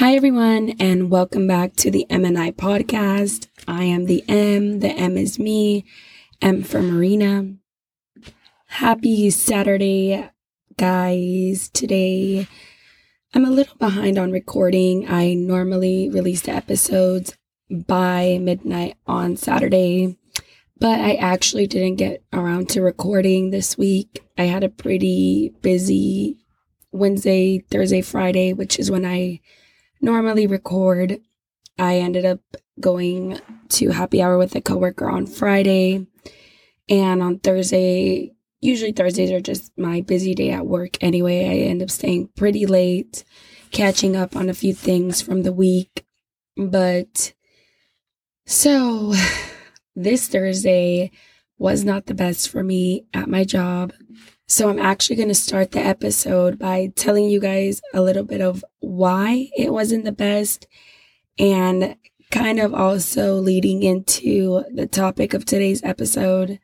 Hi, everyone, and welcome back to the M and I podcast. I am the M, the M is me, M for Marina. Happy Saturday, guys. Today, I'm a little behind on recording. I normally release the episodes by midnight on Saturday, but I actually didn't get around to recording this week. I had a pretty busy Wednesday, Thursday, Friday, which is when I normally record. I ended up going to happy hour with a coworker on Friday. And on Thursday, usually Thursdays are just my busy day at work anyway. I end up staying pretty late, catching up on a few things from the week. But so this Thursday was not the best for me at my job. So I'm actually going to start the episode by telling you guys a little bit of why it wasn't the best and kind of also leading into the topic of today's episode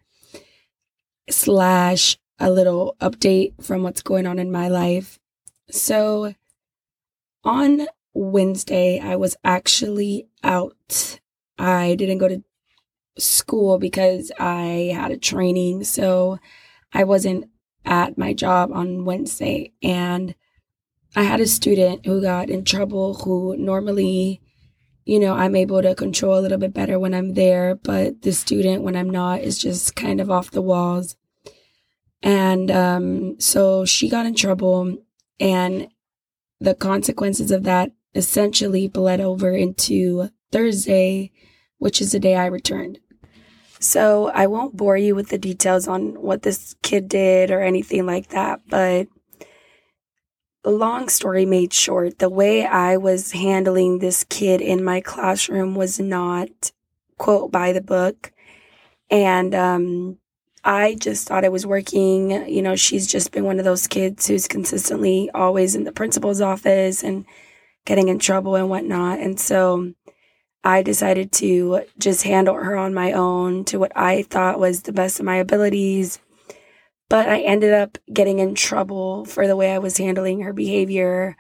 slash a little update from what's going on in my life. So on Wednesday, I was actually out. I didn't go to school because I had a training. So I wasn't at my job on Wednesday and I had a student who got in trouble who normally, you know, I'm able to control a little bit better when I'm there, but the student when I'm not is just kind of off the walls. And um, so she got in trouble, and the consequences of that essentially bled over into Thursday, which is the day I returned. So I won't bore you with the details on what this kid did or anything like that, but long story made short, the way I was handling this kid in my classroom was not quote by the book. And um, I just thought I was working. You know, she's just been one of those kids who's consistently always in the principal's office and getting in trouble and whatnot. And so I decided to just handle her on my own to what I thought was the best of my abilities. But I ended up getting in trouble for the way I was handling her behavior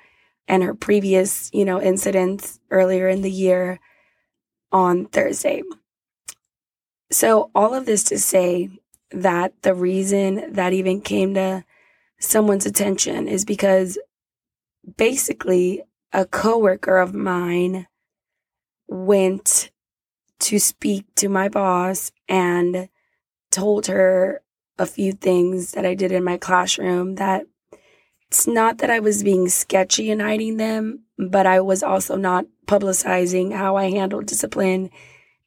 and her previous, you know, incidents earlier in the year on Thursday. So, all of this to say that the reason that even came to someone's attention is because basically a coworker of mine went to speak to my boss and told her a few things that I did in my classroom that it's not that I was being sketchy and hiding them, but I was also not publicizing how I handled discipline,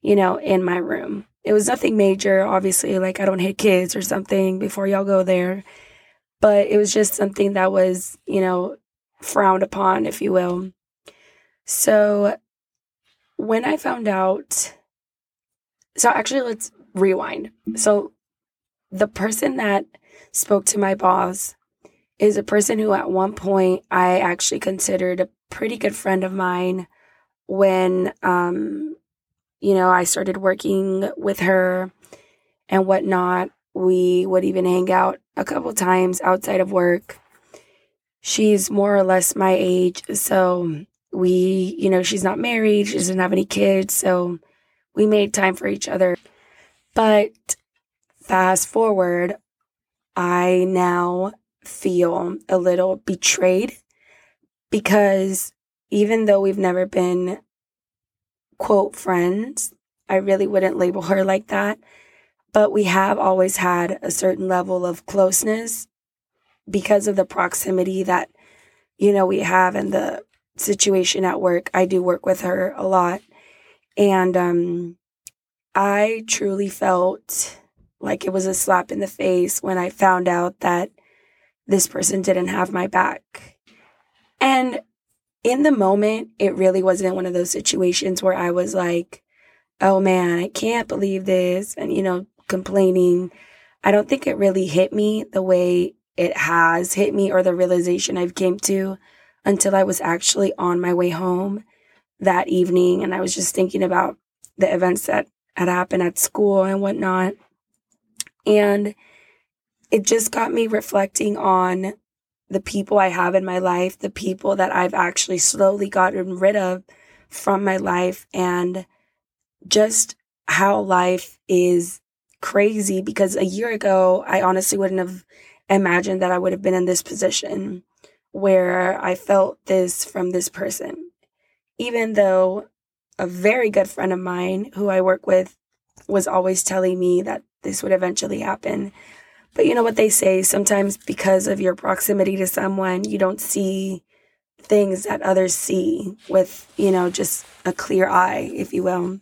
you know, in my room. It was nothing major, obviously, like I don't hit kids or something before y'all go there, but it was just something that was, you know, frowned upon, if you will. So when I found out, so actually, let's rewind. So, the person that spoke to my boss is a person who, at one point, I actually considered a pretty good friend of mine when, um, you know, I started working with her and whatnot. We would even hang out a couple times outside of work. She's more or less my age, so we, you know, she's not married, she doesn't have any kids, so we made time for each other. But fast forward, I now feel a little betrayed because even though we've never been quote friends, I really wouldn't label her like that. But we have always had a certain level of closeness because of the proximity that, you know, we have and the situation at work. I do work with her a lot. And um, I truly felt like it was a slap in the face when I found out that this person didn't have my back. And in the moment, it really wasn't one of those situations where I was like, oh man, I can't believe this, and, you know, complaining. I don't think it really hit me the way it has hit me or the realization I've came to until I was actually on my way home that evening. And I was just thinking about the events that had happened at school and whatnot. And it just got me reflecting on the people I have in my life, the people that I've actually slowly gotten rid of from my life, and just how life is crazy because a year ago, I honestly wouldn't have imagined that I would have been in this position where I felt this from this person. Even though a very good friend of mine who I work with was always telling me that this would eventually happen. But you know what they say sometimes because of your proximity to someone, you don't see things that others see with, you know, just a clear eye, if you will.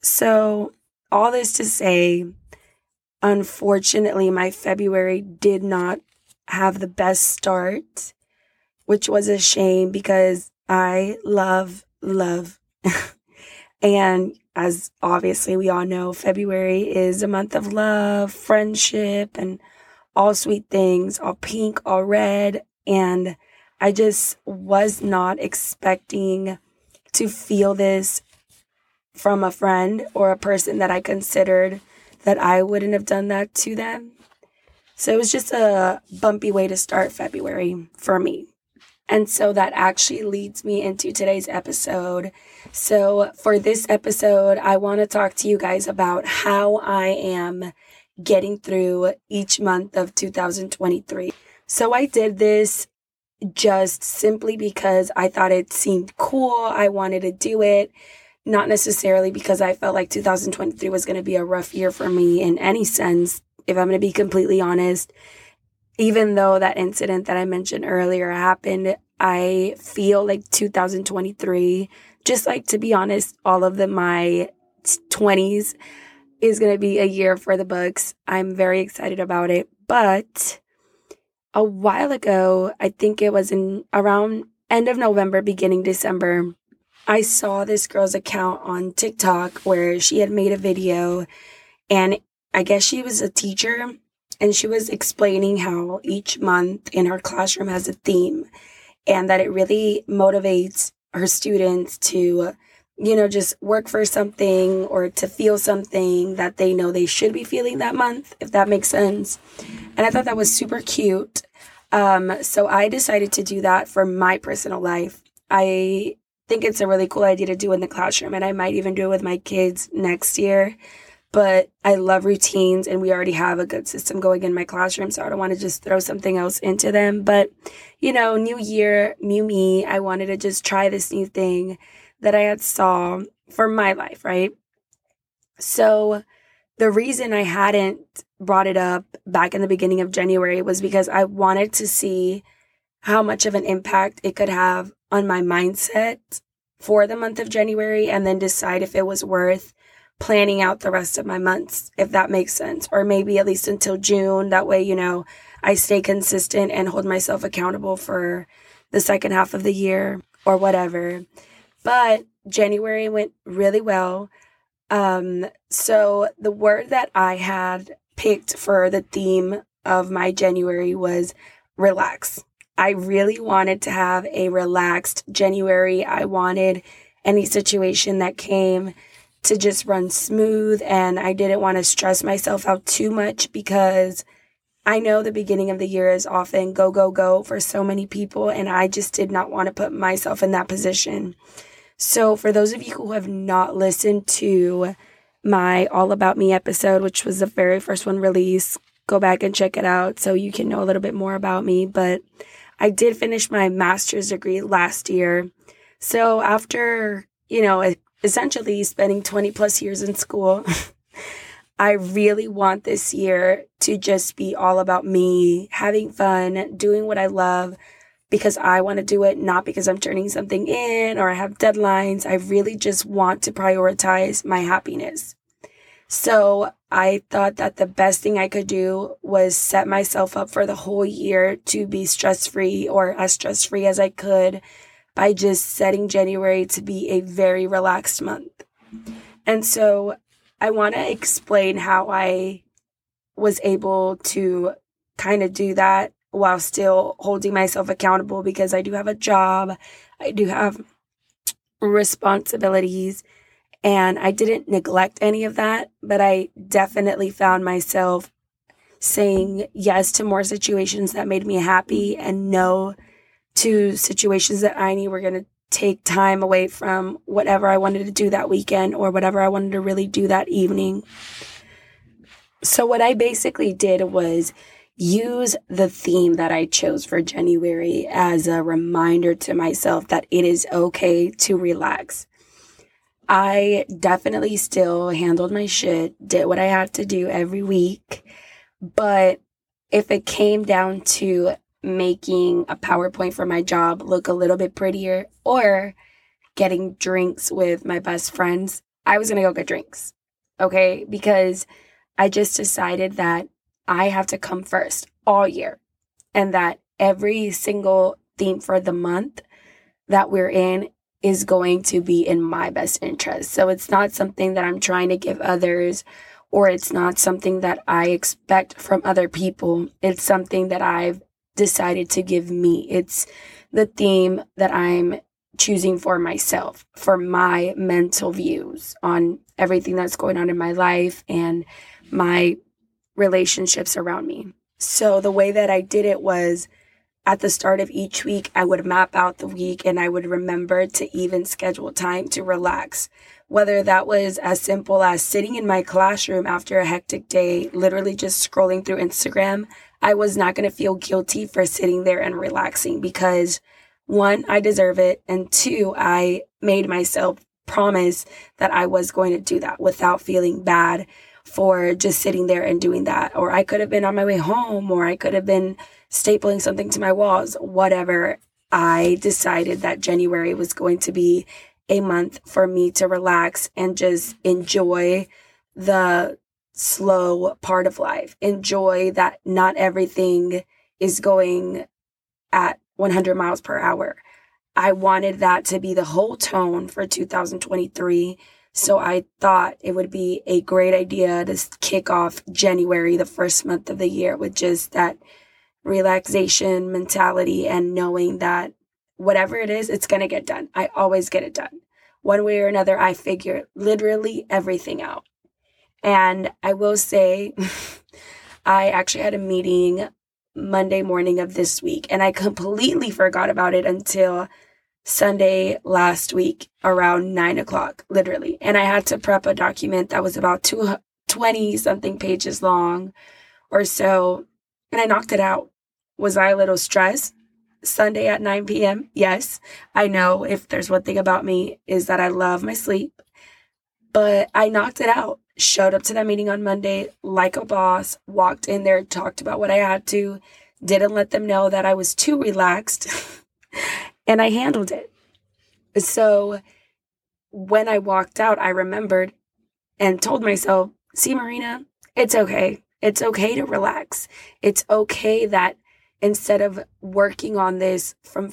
So, all this to say, unfortunately, my February did not have the best start, which was a shame because I love, love. and as obviously we all know, February is a month of love, friendship, and all sweet things, all pink, all red. And I just was not expecting to feel this from a friend or a person that I considered that I wouldn't have done that to them. So it was just a bumpy way to start February for me. And so that actually leads me into today's episode. So, for this episode, I want to talk to you guys about how I am getting through each month of 2023. So, I did this just simply because I thought it seemed cool. I wanted to do it not necessarily because I felt like 2023 was going to be a rough year for me in any sense, if I'm going to be completely honest. Even though that incident that I mentioned earlier happened, I feel like 2023, just like to be honest, all of the my 20s is going to be a year for the books. I'm very excited about it. But a while ago, I think it was in around end of November, beginning December, I saw this girl's account on TikTok where she had made a video and I guess she was a teacher and she was explaining how each month in her classroom has a theme and that it really motivates her students to you know just work for something or to feel something that they know they should be feeling that month if that makes sense. And i thought that was super cute. Um, so i decided to do that for my personal life. I think it's a really cool idea to do in the classroom and I might even do it with my kids next year. But I love routines and we already have a good system going in my classroom, so I don't want to just throw something else into them. But, you know, new year, new me, I wanted to just try this new thing that I had saw for my life, right? So the reason I hadn't brought it up back in the beginning of January was because I wanted to see how much of an impact it could have on my mindset for the month of January and then decide if it was worth planning out the rest of my months, if that makes sense, or maybe at least until June. That way, you know, I stay consistent and hold myself accountable for the second half of the year or whatever. But January went really well. Um, so the word that I had picked for the theme of my January was relax. I really wanted to have a relaxed January. I wanted any situation that came to just run smooth and I didn't want to stress myself out too much because I know the beginning of the year is often go, go, go for so many people, and I just did not want to put myself in that position. So, for those of you who have not listened to my All About Me episode, which was the very first one released, go back and check it out so you can know a little bit more about me. But I did finish my master's degree last year. So after, you know, essentially spending 20 plus years in school, I really want this year to just be all about me, having fun, doing what I love because I want to do it, not because I'm turning something in or I have deadlines. I really just want to prioritize my happiness. So I thought that the best thing I could do was set myself up for the whole year to be stress free or as stress free as I could by just setting January to be a very relaxed month. And so I want to explain how I was able to kind of do that while still holding myself accountable because I do have a job, I do have responsibilities and I didn't neglect any of that, but I definitely found myself saying yes to more situations that made me happy and no to situations that I knew were going to take time away from whatever I wanted to do that weekend or whatever I wanted to really do that evening. So, what I basically did was use the theme that I chose for January as a reminder to myself that it is okay to relax. I definitely still handled my shit, did what I had to do every week. But if it came down to making a PowerPoint for my job look a little bit prettier or getting drinks with my best friends, I was going to go get drinks. Okay. Because I just decided that I have to come first all year and that every single theme for the month that we're in is going to be in my best interest. So it's not something that I'm trying to give others or it's not something that I expect from other people. It's something that I've decided to give me. It's the theme that I'm choosing for myself, for my mental views on everything that's going on in my life and my relationships around me. So the way that I did it was at the start of each week, I would map out the week and I would remember to even schedule time to relax. Whether that was as simple as sitting in my classroom after a hectic day, literally just scrolling through Instagram, I was not going to feel guilty for sitting there and relaxing because one, I deserve it. And two, I made myself promise that I was going to do that without feeling bad for just sitting there and doing that. Or I could have been on my way home, or I could have been stapling something to my walls, whatever. I decided that January was going to be a month for me to relax and just enjoy the slow part of life. Enjoy that not everything is going at 100 miles per hour. I wanted that to be the whole tone for 2023. So I thought it would be a great idea to kick off January, the first month of the year, with just that relaxation mentality and knowing that whatever it is, it's going to get done. I always get it done. One way or another, I figure literally everything out. And I will say, I actually had a meeting Monday morning of this week, and I completely forgot about it until Sunday last week around nine o'clock, literally. And I had to prep a document that was about two, 20 something pages long or so, and I knocked it out. Was I a little stressed? Sunday at 9 p.m. Yes, I know if there's one thing about me is that I love my sleep, but I knocked it out. Showed up to that meeting on Monday like a boss, walked in there, talked about what I had to, didn't let them know that I was too relaxed, and I handled it. So when I walked out, I remembered and told myself, see, Marina, it's okay. It's okay to relax. It's okay that instead of working on this from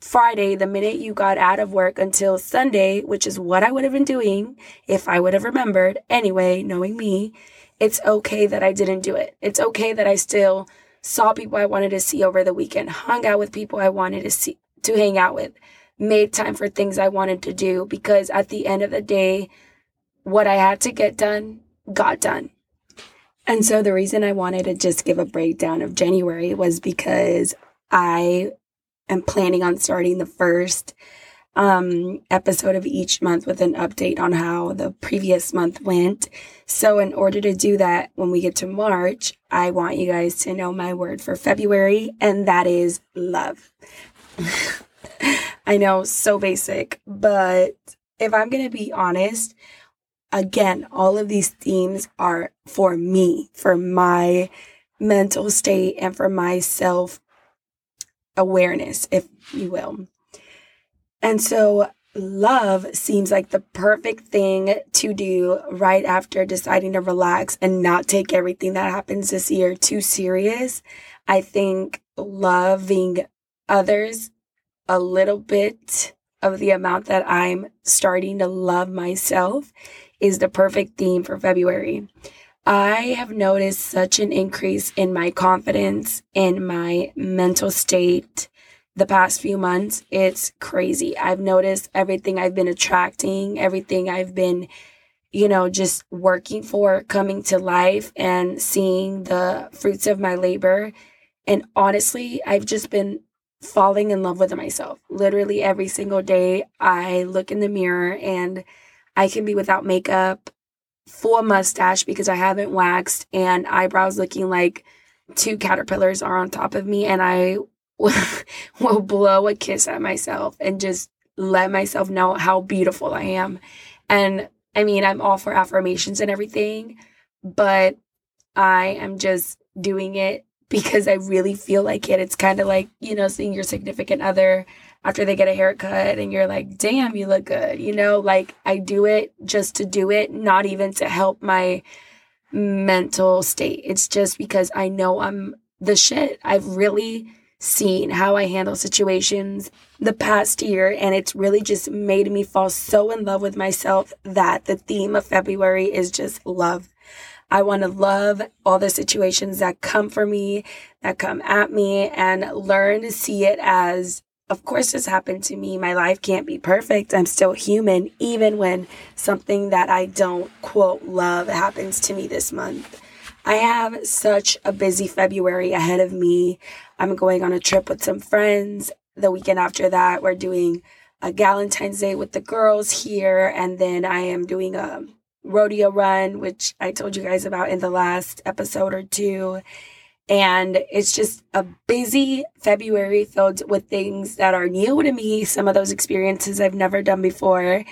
Friday, the minute you got out of work until Sunday, which is what I would have been doing if I would have remembered. Anyway, knowing me, it's okay that I didn't do it. It's okay that I still saw people I wanted to see over the weekend, hung out with people I wanted to see to hang out with, made time for things I wanted to do because at the end of the day, what I had to get done got done. And so the reason I wanted to just give a breakdown of January was because I am planning on starting the first um, episode of each month with an update on how the previous month went. So, in order to do that, when we get to March, I want you guys to know my word for February, and that is love. I know, so basic, but if I'm going to be honest, again, all of these themes are for me, for my mental state and for my self awareness, if you will. And so love seems like the perfect thing to do right after deciding to relax and not take everything that happens this year too serious. I think loving others a little bit of the amount that I'm starting to love myself is the perfect theme for February. I have noticed such an increase in my confidence, in my mental state the past few months. It's crazy. I've noticed everything I've been attracting, everything I've been you know, just working for coming to life and seeing the fruits of my labor. And honestly, I've just been falling in love with myself. Literally every single day, I look in the mirror and I can be without makeup, full mustache because I haven't waxed, and eyebrows looking like two caterpillars are on top of me. And I will blow a kiss at myself and just let myself know how beautiful I am. And I mean, I'm all for affirmations and everything, but I am just doing it because I really feel like it. It's kind of like, you know, seeing your significant other after they get a haircut and you're like, damn, you look good. You know, like I do it just to do it, not even to help my mental state. It's just because I know I'm the shit. I've really seen how I handle situations the past year, and it's really just made me fall so in love with myself that the theme of February is just love. I want to love all the situations that come for me, that come at me, and learn to see it as, of course, this happened to me. My life can't be perfect. I'm still human, even when something that I don't quote love happens to me this month. I have such a busy February ahead of me. I'm going on a trip with some friends. The weekend after that, we're doing a Galentine's Day with the girls here, and then I am doing a rodeo run, which I told you guys about in the last episode or two. And it's just a busy February filled with things that are new to me, some of those experiences I've never done before.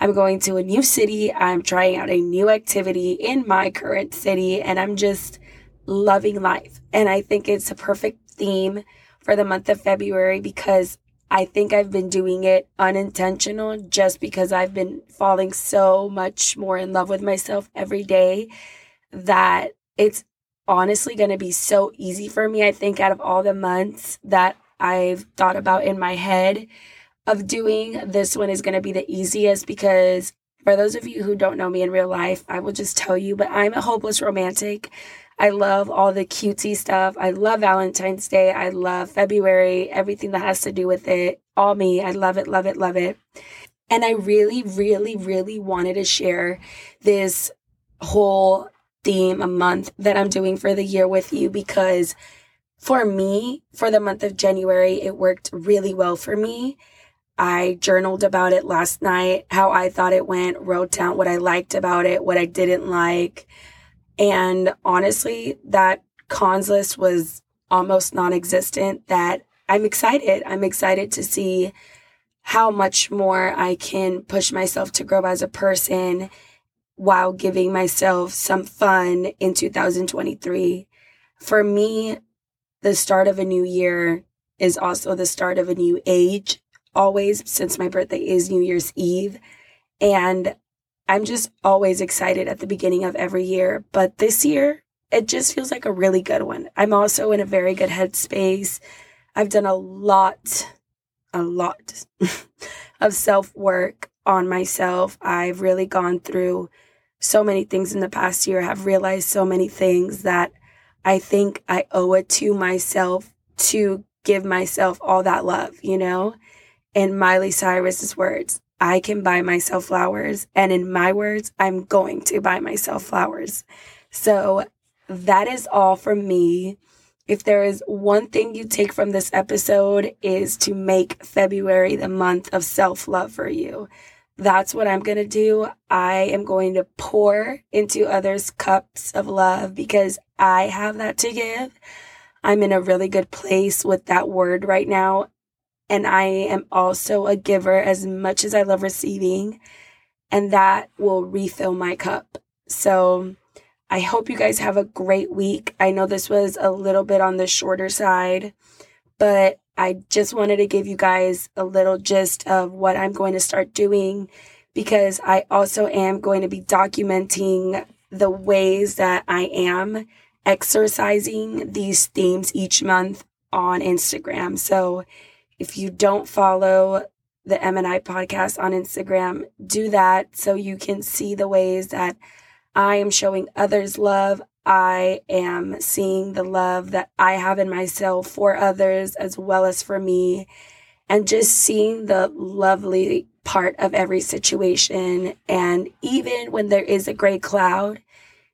I'm going to a new city. I'm trying out a new activity in my current city, and I'm just loving life. And I think it's a perfect theme for the month of February because I think I've been doing it unintentional just because I've been falling so much more in love with myself every day that it's honestly going to be so easy for me. I think out of all the months that I've thought about in my head of doing, this one is going to be the easiest because for those of you who don't know me in real life, I will just tell you, but I'm a hopeless romantic. I love all the cutesy stuff. I love Valentine's Day. I love February, everything that has to do with it. All me. I love it, love it, love it. And I really, really, really wanted to share this whole theme a month that I'm doing for the year with you because for me, for the month of January, it worked really well for me. I journaled about it last night, how I thought it went, wrote down what I liked about it, what I didn't like. And honestly, that cons list was almost non existent. That I'm excited. I'm excited to see how much more I can push myself to grow as a person while giving myself some fun in 2023. For me, the start of a new year is also the start of a new age, always, since my birthday is New Year's Eve. And I'm just always excited at the beginning of every year. But this year, it just feels like a really good one. I'm also in a very good headspace. I've done a lot, a lot of self work on myself. I've really gone through so many things in the past year, have realized so many things that I think I owe it to myself to give myself all that love, you know? In Miley Cyrus's words, I can buy myself flowers. And in my words, I'm going to buy myself flowers. So that is all from me. If there is one thing you take from this episode is to make February the month of self-love for you. That's what I'm going to do. I am going to pour into others cups of love because I have that to give. I'm in a really good place with that word right now and I am also a giver as much as I love receiving. And that will refill my cup. So I hope you guys have a great week. I know this was a little bit on the shorter side, but I just wanted to give you guys a little gist of what I'm going to start doing because I also am going to be documenting the ways that I am exercising these themes each month on Instagram. So if you don't follow the M&I podcast on Instagram, do that so you can see the ways that I am showing others love. I am seeing the love that I have in myself for others as well as for me. And just seeing the lovely part of every situation. And even when there is a gray cloud,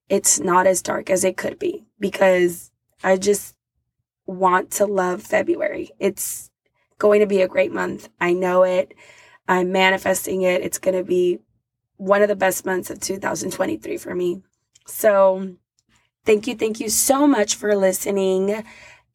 it's not as dark as it could be because I just want to love February. It's going to be a great month. I know it. I'm manifesting it. It's going to be one of the best months of 2023 for me. So, thank you, thank you so much for listening.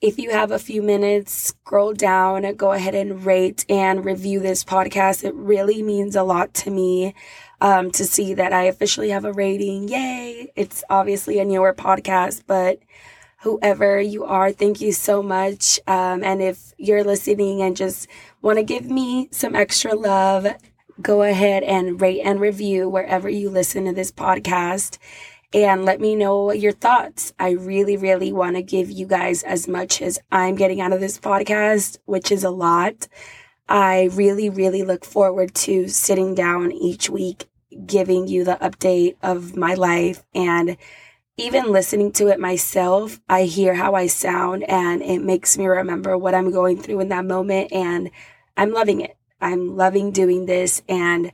If you have a few minutes, scroll down, go ahead and rate and review this podcast. It really means a lot to me um, to see that I officially have a rating. Yay! It's obviously a newer podcast, but whoever you are, thank you so much. Um, and if you're listening and just want to give me some extra love, go ahead and rate and review wherever you listen to this podcast and let me know your thoughts. I really, really want to give you guys as much as I'm getting out of this podcast, which is a lot. I really, really look forward to sitting down each week, giving you the update of my life and even listening to it myself, I hear how I sound and it makes me remember what I'm going through in that moment. And I'm loving it. I'm loving doing this. And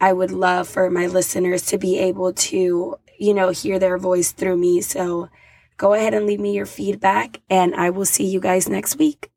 I would love for my listeners to be able to you know, hear their voice through me. So go ahead and leave me your feedback, and I will see you guys next week.